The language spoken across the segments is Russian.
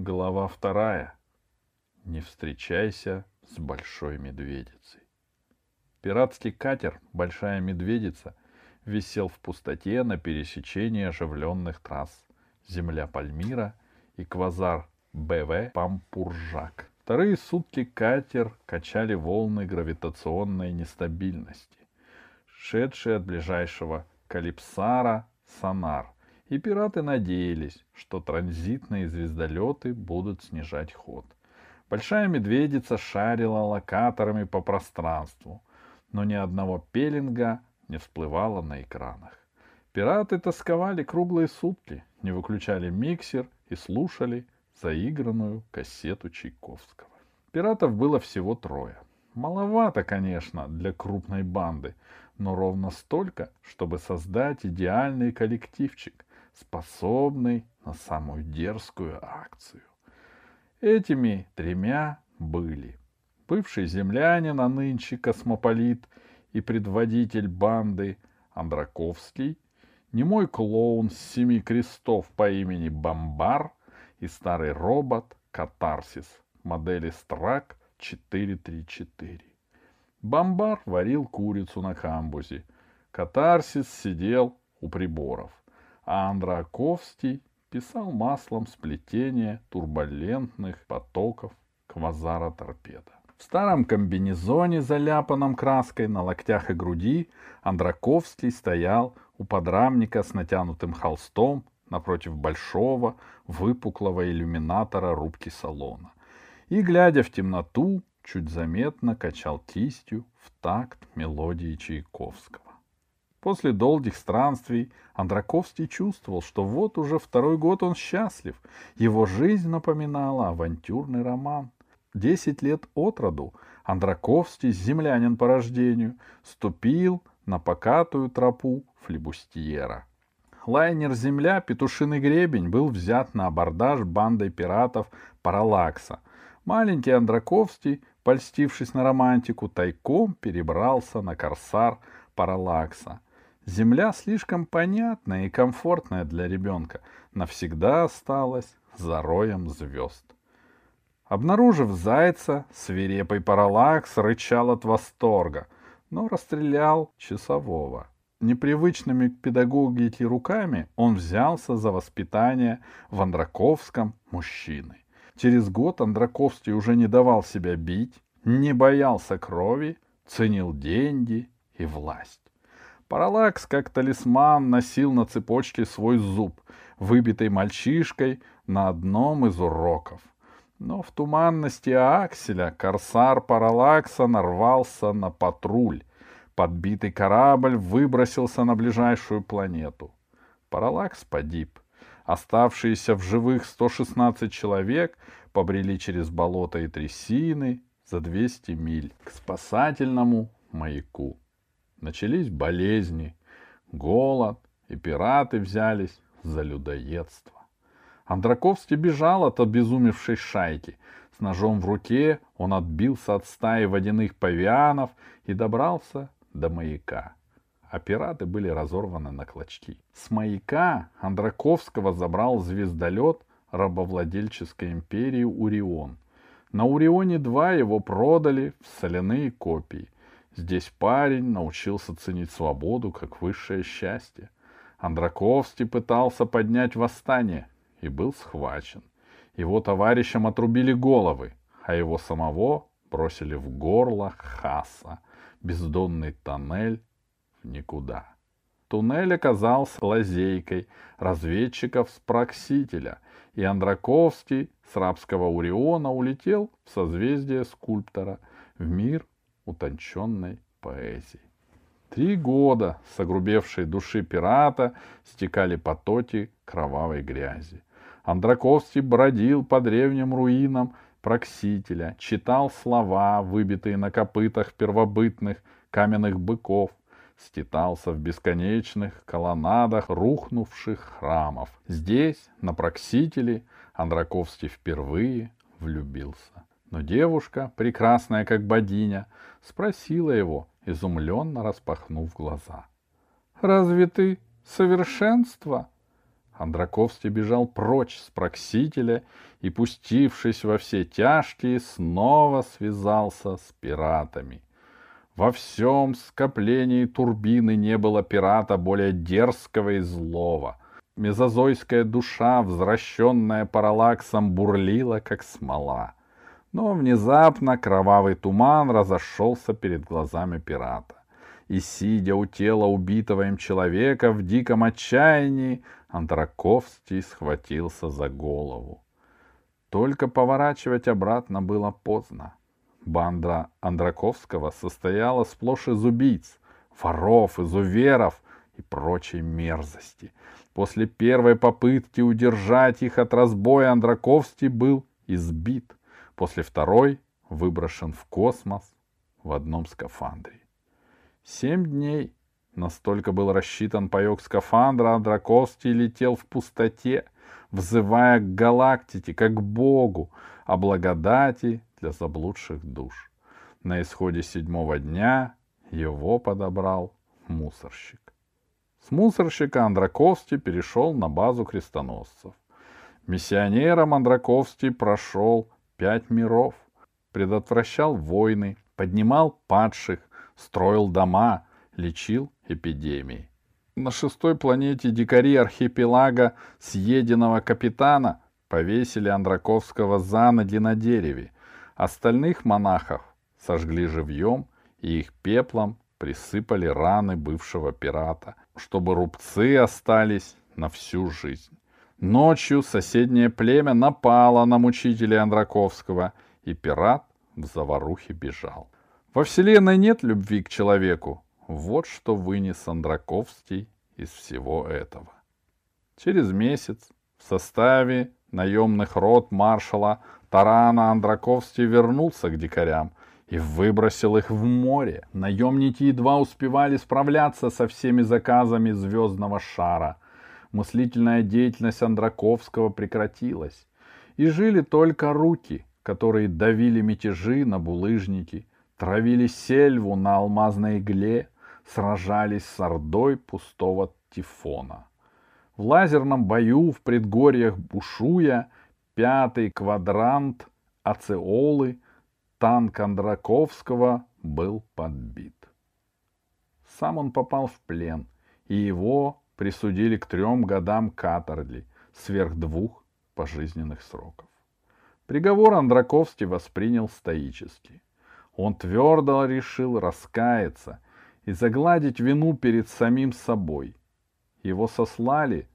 Глава вторая. Не встречайся с большой медведицей. Пиратский катер «Большая медведица» висел в пустоте на пересечении оживленных трасс «Земля Пальмира» и «Квазар БВ Пампуржак». Вторые сутки катер качали волны гравитационной нестабильности, шедшие от ближайшего Калипсара сонар, и пираты надеялись, что транзитные звездолеты будут снижать ход. Большая медведица шарила локаторами по пространству, но ни одного пеленга не всплывало на экранах. Пираты тосковали круглые сутки, не выключали миксер и слушали заигранную кассету Чайковского. Пиратов было всего трое. Маловато, конечно, для крупной банды, но ровно столько, чтобы создать идеальный коллективчик, способный на самую дерзкую акцию. Этими тремя были бывший землянин, а нынче космополит и предводитель банды Андраковский, немой клоун с семи крестов по имени Бомбар и старый робот Катарсис модели Страк 434. Бомбар варил курицу на камбузе. Катарсис сидел у приборов, а Андраковский писал маслом сплетение турбулентных потоков квазара торпеда. В старом комбинезоне, заляпанном краской на локтях и груди, Андраковский стоял у подрамника с натянутым холстом напротив большого выпуклого иллюминатора рубки салона. И, глядя в темноту, чуть заметно качал кистью в такт мелодии Чайковского. После долгих странствий Андраковский чувствовал, что вот уже второй год он счастлив. Его жизнь напоминала авантюрный роман. Десять лет от роду Андраковский, землянин по рождению, ступил на покатую тропу флебустьера. Лайнер «Земля» «Петушиный гребень» был взят на абордаж бандой пиратов Паралакса. Маленький Андраковский, польстившись на романтику, тайком перебрался на корсар Паралакса. Земля слишком понятная и комфортная для ребенка, навсегда осталась за роем звезд. Обнаружив зайца, свирепый паралакс рычал от восторга, но расстрелял часового. Непривычными к педагогике руками он взялся за воспитание в Андраковском мужчины. Через год Андраковский уже не давал себя бить, не боялся крови, ценил деньги и власть. Паралакс, как талисман, носил на цепочке свой зуб, выбитый мальчишкой на одном из уроков — но в туманности Акселя корсар Паралакса нарвался на патруль. Подбитый корабль выбросился на ближайшую планету. Паралакс погиб. Оставшиеся в живых 116 человек побрели через болото и трясины за 200 миль к спасательному маяку. Начались болезни, голод, и пираты взялись за людоедство. Андраковский бежал от обезумевшей шайки. С ножом в руке он отбился от стаи водяных павианов и добрался до маяка. А пираты были разорваны на клочки. С маяка Андраковского забрал звездолет рабовладельческой империи Урион. На Урионе-2 его продали в соляные копии. Здесь парень научился ценить свободу как высшее счастье. Андраковский пытался поднять восстание, и был схвачен. Его товарищам отрубили головы, а его самого бросили в горло Хаса, бездонный тоннель в никуда. Туннель оказался лазейкой разведчиков с Проксителя, и Андраковский с рабского Уриона улетел в созвездие скульптора, в мир утонченной поэзии. Три года с огрубевшей души пирата стекали потоки кровавой грязи. Андраковский бродил по древним руинам Проксителя, читал слова, выбитые на копытах первобытных каменных быков, ститался в бесконечных колоннадах рухнувших храмов. Здесь, на Проксителе, Андраковский впервые влюбился. Но девушка, прекрасная как богиня, спросила его, изумленно распахнув глаза. — Разве ты совершенство? Андраковский бежал прочь с проксителя и, пустившись во все тяжкие, снова связался с пиратами. Во всем скоплении турбины не было пирата более дерзкого и злого. Мезозойская душа, возвращенная параллаксом, бурлила, как смола. Но внезапно кровавый туман разошелся перед глазами пирата. И, сидя у тела убитого им человека в диком отчаянии, Андраковский схватился за голову. Только поворачивать обратно было поздно. Банда Андраковского состояла сплошь из убийц, воров, изуверов и прочей мерзости. После первой попытки удержать их от разбоя Андраковский был избит. После второй выброшен в космос в одном скафандре. Семь дней настолько был рассчитан паек скафандра, Андраковский летел в пустоте, взывая к галактике, как Богу, о благодати для заблудших душ. На исходе седьмого дня его подобрал мусорщик. С мусорщика Андраковский перешел на базу крестоносцев. Миссионером Андраковский прошел пять миров, предотвращал войны, поднимал падших, строил дома, лечил эпидемии. На шестой планете дикари архипелага съеденного капитана повесили Андраковского за ноги на дереве, Остальных монахов сожгли живьем и их пеплом присыпали раны бывшего пирата, чтобы рубцы остались на всю жизнь. Ночью соседнее племя напало на мучителей Андраковского, и пират в заварухе бежал. Во Вселенной нет любви к человеку. Вот что вынес Андраковский из всего этого. Через месяц в составе наемных рот маршала Тарана Андраковский вернулся к дикарям и выбросил их в море. Наемники едва успевали справляться со всеми заказами звездного шара. Мыслительная деятельность Андраковского прекратилась. И жили только руки, которые давили мятежи на булыжники, травили сельву на алмазной игле, сражались с ордой пустого тифона. В лазерном бою в предгорьях Бушуя пятый квадрант Ацеолы, танк Андраковского, был подбит. Сам он попал в плен, и его присудили к трем годам каторги, сверх двух пожизненных сроков. Приговор Андраковский воспринял стоически. Он твердо решил раскаяться и загладить вину перед самим собой. Его сослали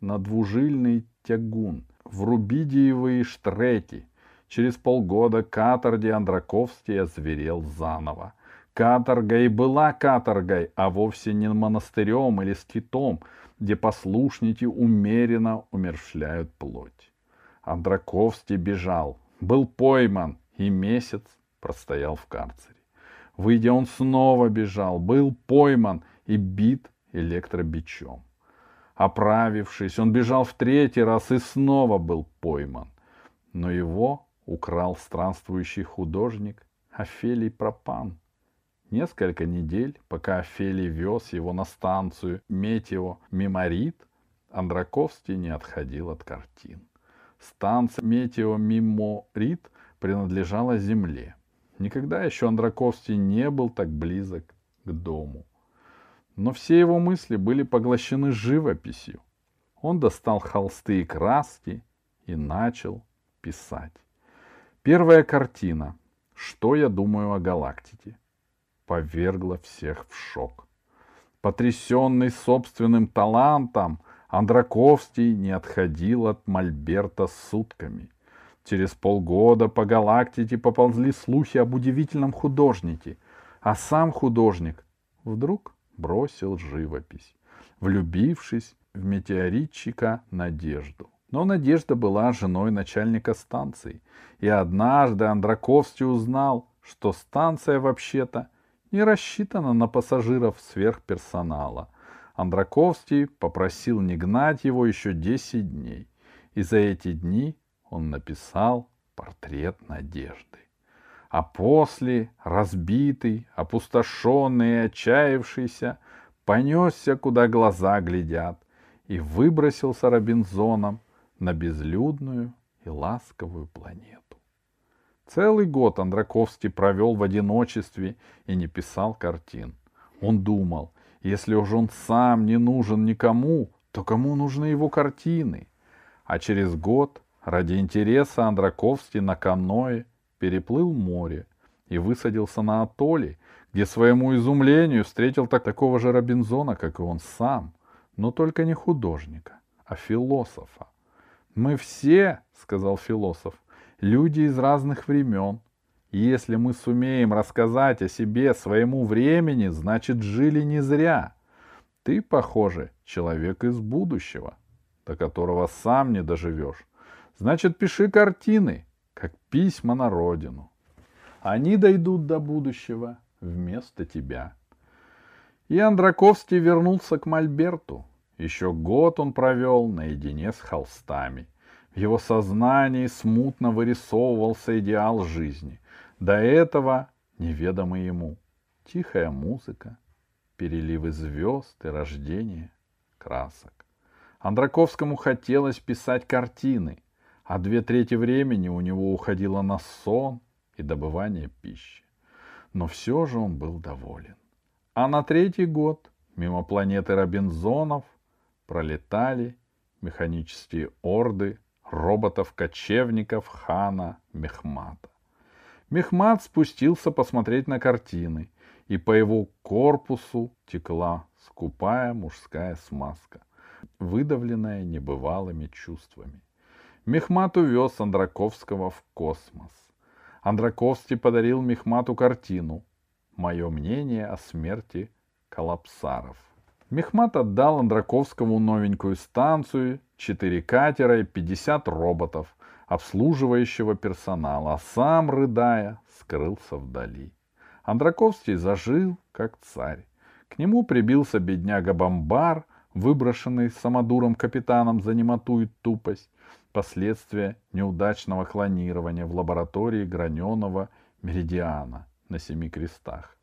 на двужильный тягун, в Рубидиевые штреки. Через полгода каторги Андраковский озверел заново. Каторга и была каторгой, а вовсе не монастырем или скитом, где послушники умеренно умершляют плоть. Андраковский бежал, был пойман и месяц простоял в карцере. Выйдя, он снова бежал, был пойман и бит электробичом. Оправившись, он бежал в третий раз и снова был пойман. Но его украл странствующий художник Офелий Пропан. Несколько недель, пока Офелий вез его на станцию Метео Меморит, Андраковский не отходил от картин. Станция Метео Меморит принадлежала земле. Никогда еще Андраковский не был так близок к дому. Но все его мысли были поглощены живописью. Он достал холсты и краски и начал писать. Первая картина «Что я думаю о галактике?» Повергла всех в шок. Потрясенный собственным талантом, Андраковский не отходил от Мольберта сутками. Через полгода по галактике поползли слухи об удивительном художнике, а сам художник вдруг бросил живопись, влюбившись в метеоритчика Надежду. Но Надежда была женой начальника станции, и однажды Андраковский узнал, что станция вообще-то не рассчитана на пассажиров сверхперсонала. Андраковский попросил не гнать его еще 10 дней, и за эти дни он написал портрет Надежды а после, разбитый, опустошенный и отчаявшийся, понесся, куда глаза глядят, и выбросился Робинзоном на безлюдную и ласковую планету. Целый год Андраковский провел в одиночестве и не писал картин. Он думал, если уж он сам не нужен никому, то кому нужны его картины? А через год ради интереса Андраковский на каное переплыл море и высадился на атолле, где своему изумлению встретил так, такого же Робинзона, как и он сам, но только не художника, а философа. «Мы все, — сказал философ, — люди из разных времен. Если мы сумеем рассказать о себе своему времени, значит, жили не зря. Ты, похоже, человек из будущего, до которого сам не доживешь. Значит, пиши картины, как письма на родину. Они дойдут до будущего вместо тебя. И Андраковский вернулся к Мольберту. Еще год он провел наедине с холстами. В его сознании смутно вырисовывался идеал жизни. До этого неведомый ему. Тихая музыка, переливы звезд и рождение красок. Андраковскому хотелось писать картины, а две трети времени у него уходило на сон и добывание пищи. Но все же он был доволен. А на третий год мимо планеты Робинзонов пролетали механические орды роботов-кочевников хана Мехмата. Мехмат спустился посмотреть на картины, и по его корпусу текла скупая мужская смазка, выдавленная небывалыми чувствами. Мехмат увез Андраковского в космос. Андраковский подарил Мехмату картину «Мое мнение о смерти коллапсаров». Мехмат отдал Андраковскому новенькую станцию, четыре катера и 50 роботов, обслуживающего персонала, а сам, рыдая, скрылся вдали. Андраковский зажил, как царь. К нему прибился бедняга Бомбар, выброшенный самодуром капитаном за немоту и тупость, последствия неудачного клонирования в лаборатории граненого меридиана на Семи Крестах.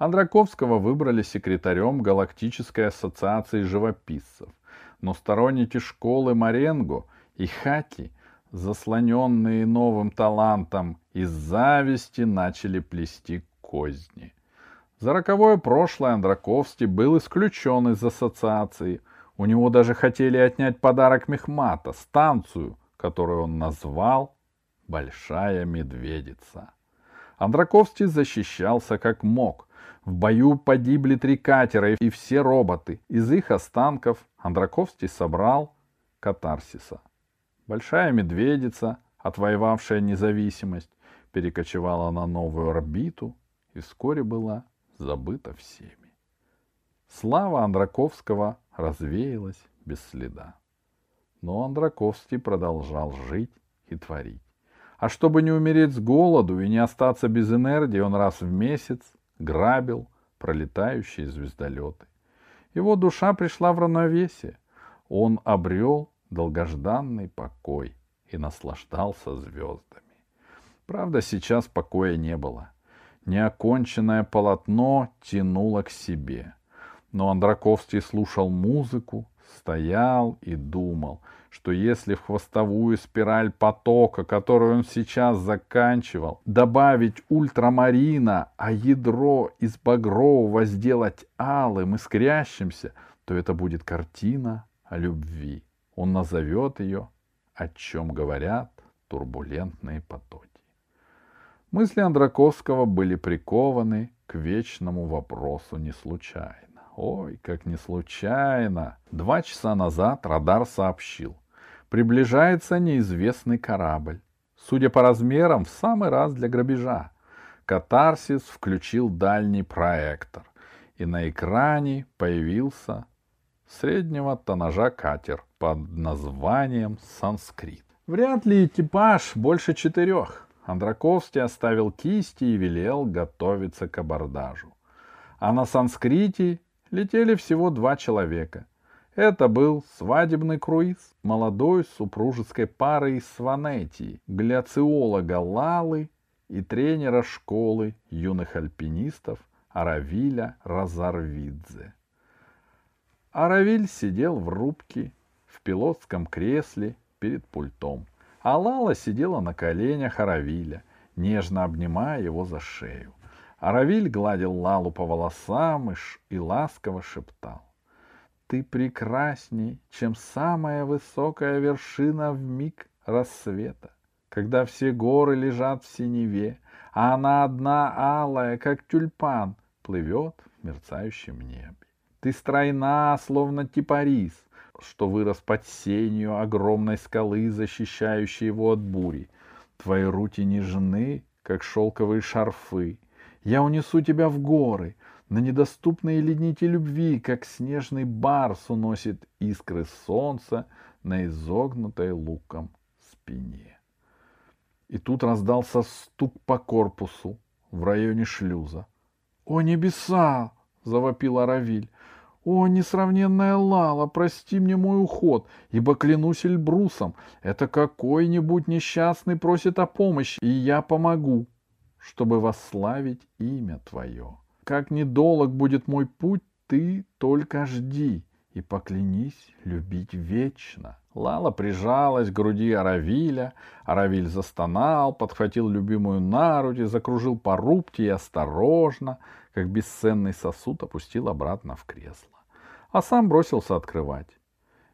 Андраковского выбрали секретарем Галактической ассоциации живописцев, но сторонники школы Маренго и Хаки, заслоненные новым талантом, из зависти начали плести козни. За роковое прошлое Андраковский был исключен из ассоциации. У него даже хотели отнять подарок Мехмата, станцию, которую он назвал «Большая медведица». Андраковский защищался как мог, в бою погибли три катера и все роботы. Из их останков Андраковский собрал катарсиса. Большая медведица, отвоевавшая независимость, перекочевала на новую орбиту и вскоре была забыта всеми. Слава Андраковского развеялась без следа. Но Андраковский продолжал жить и творить. А чтобы не умереть с голоду и не остаться без энергии, он раз в месяц грабил пролетающие звездолеты. Его душа пришла в равновесие. Он обрел долгожданный покой и наслаждался звездами. Правда, сейчас покоя не было. Неоконченное полотно тянуло к себе. Но Андраковский слушал музыку, стоял и думал — что если в хвостовую спираль потока, которую он сейчас заканчивал, добавить ультрамарина, а ядро из багрового сделать алым, искрящимся, то это будет картина о любви. Он назовет ее «О чем говорят турбулентные потоки». Мысли Андраковского были прикованы к вечному вопросу не случайно. Ой, как не случайно. Два часа назад радар сообщил. Приближается неизвестный корабль. Судя по размерам, в самый раз для грабежа. Катарсис включил дальний проектор, и на экране появился среднего тоннажа катер под названием «Санскрит». Вряд ли экипаж больше четырех. Андраковский оставил кисти и велел готовиться к абордажу. А на санскрите летели всего два человека. Это был свадебный круиз молодой супружеской пары из Сванетии, гляциолога Лалы и тренера школы юных альпинистов Аравиля Разарвидзе. А Равиль сидел в рубке, в пилотском кресле перед пультом. А Лала сидела на коленях Аравиля, нежно обнимая его за шею. Аравиль гладил Лалу по волосам и, и ласково шептал. «Ты прекрасней, чем самая высокая вершина в миг рассвета, когда все горы лежат в синеве, а она одна алая, как тюльпан, плывет в мерцающем небе. Ты стройна, словно кипарис, что вырос под сенью огромной скалы, защищающей его от бури. Твои руки нежны, как шелковые шарфы. Я унесу тебя в горы, на недоступные ледники любви, как снежный барс уносит искры солнца на изогнутой луком спине. И тут раздался стук по корпусу в районе шлюза. «О, небеса!» — завопил Аравиль. «О, несравненная Лала, прости мне мой уход, ибо клянусь Эльбрусом, это какой-нибудь несчастный просит о помощи, и я помогу, чтобы восславить имя Твое. Как недолг будет мой путь, Ты только жди и поклянись любить вечно». Лала прижалась к груди Аравиля. Аравиль застонал, подхватил любимую на руки, закружил по рубке и осторожно, как бесценный сосуд, опустил обратно в кресло. А сам бросился открывать.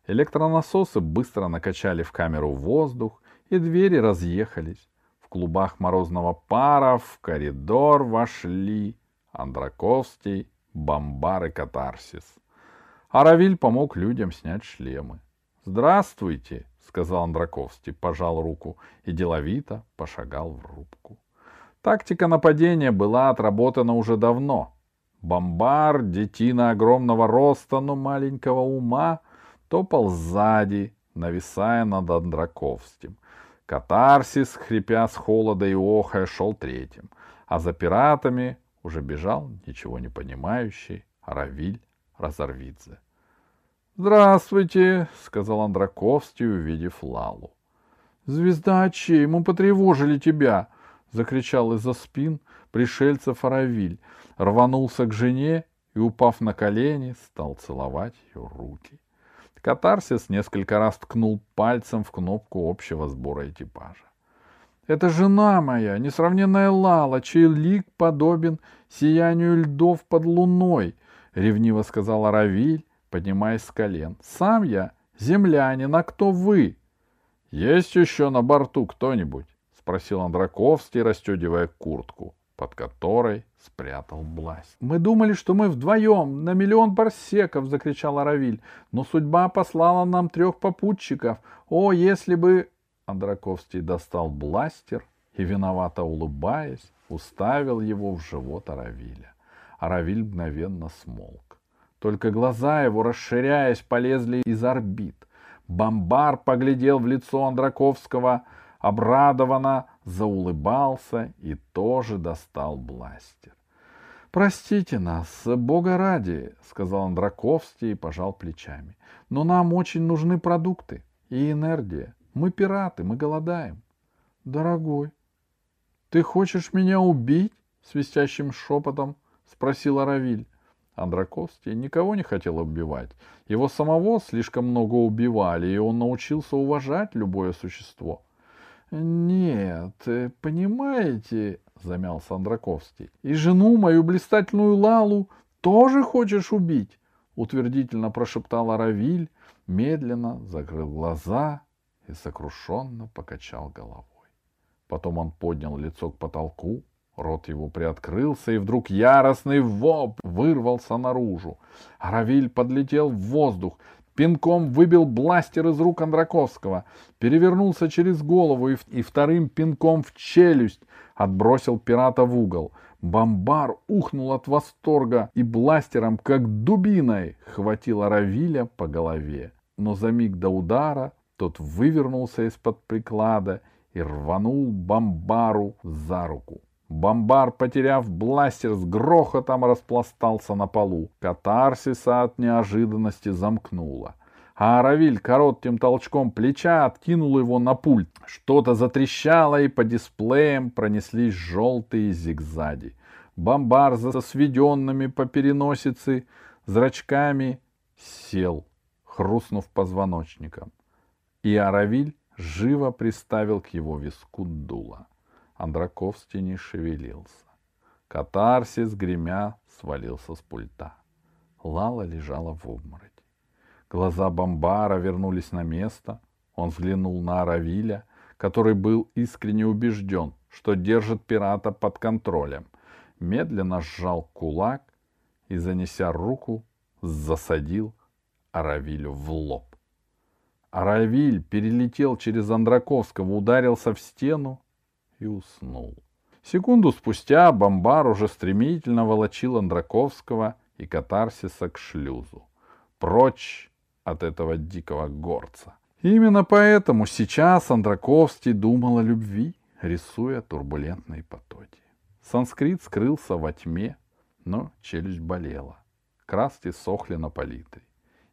Электронасосы быстро накачали в камеру воздух, и двери разъехались. В клубах морозного пара в коридор вошли Андраковский, Бомбар и Катарсис. Аравиль помог людям снять шлемы. «Здравствуйте», — сказал Андраковский, пожал руку и деловито пошагал в рубку. Тактика нападения была отработана уже давно. Бомбар, детина огромного роста, но маленького ума, топал сзади, нависая над Андраковским. Катарсис, хрипя с холода и охая, шел третьим, а за пиратами уже бежал ничего не понимающий Равиль Разорвидзе. «Здравствуйте», — сказал Андраковский, увидев Лалу. «Звезда очей, мы потревожили тебя!» — закричал из-за спин пришельцев Аравиль, рванулся к жене и, упав на колени, стал целовать ее руки. Катарсис несколько раз ткнул пальцем в кнопку общего сбора экипажа. «Это жена моя, несравненная Лала, чей лик подобен сиянию льдов под луной», — ревниво сказал Аравиль, поднимаясь с колен. «Сам я землянин, а кто вы?» «Есть еще на борту кто-нибудь?» — спросил Андраковский, расстегивая куртку, под которой спрятал бласть. «Мы думали, что мы вдвоем, на миллион барсеков!» — закричал Аравиль. «Но судьба послала нам трех попутчиков. О, если бы...» Андраковский достал бластер и, виновато улыбаясь, уставил его в живот Аравиля. Аравиль мгновенно смолк. Только глаза его, расширяясь, полезли из орбит. Бомбар поглядел в лицо Андраковского, обрадованно заулыбался и тоже достал бластер. «Простите нас, Бога ради», — сказал Андраковский и пожал плечами. «Но нам очень нужны продукты и энергия. Мы пираты, мы голодаем». «Дорогой, ты хочешь меня убить?» — свистящим шепотом спросил Равиль. Андраковский никого не хотел убивать. Его самого слишком много убивали, и он научился уважать любое существо. «Нет, э, понимаете, — замялся Андраковский, — и жену мою блистательную Лалу тоже хочешь убить?» — утвердительно прошептал Равиль, медленно закрыл глаза и сокрушенно покачал головой. Потом он поднял лицо к потолку, Рот его приоткрылся, и вдруг яростный воп вырвался наружу. Равиль подлетел в воздух, пинком выбил бластер из рук Андраковского, перевернулся через голову и, и вторым пинком в челюсть отбросил пирата в угол. Бомбар ухнул от восторга и бластером, как дубиной, хватил Равиля по голове. Но за миг до удара тот вывернулся из-под приклада и рванул Бомбару за руку. Бомбар, потеряв бластер, с грохотом распластался на полу. Катарсиса от неожиданности замкнула. А Аравиль коротким толчком плеча откинул его на пульт. Что-то затрещало, и по дисплеям пронеслись желтые зигзаги. Бомбар за сведенными по переносице зрачками сел, хрустнув позвоночником, и Аравиль живо приставил к его виску дуло. Андраковский не шевелился. Катарсис, гремя, свалился с пульта. Лала лежала в обмороке. Глаза Бомбара вернулись на место. Он взглянул на Аравиля, который был искренне убежден, что держит пирата под контролем. Медленно сжал кулак и, занеся руку, засадил Аравилю в лоб. Аравиль перелетел через Андраковского, ударился в стену и уснул. Секунду спустя бомбар уже стремительно волочил Андраковского и катарсиса к шлюзу. Прочь от этого дикого горца. Именно поэтому сейчас Андраковский думал о любви, рисуя турбулентные потоки. Санскрит скрылся во тьме, но челюсть болела. Краски сохли на палитре.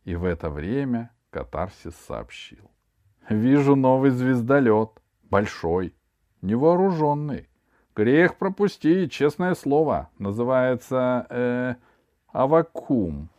И в это время катарсис сообщил. «Вижу новый звездолет. Большой, невооруженный. Грех пропустить, честное слово. Называется э, Авакум.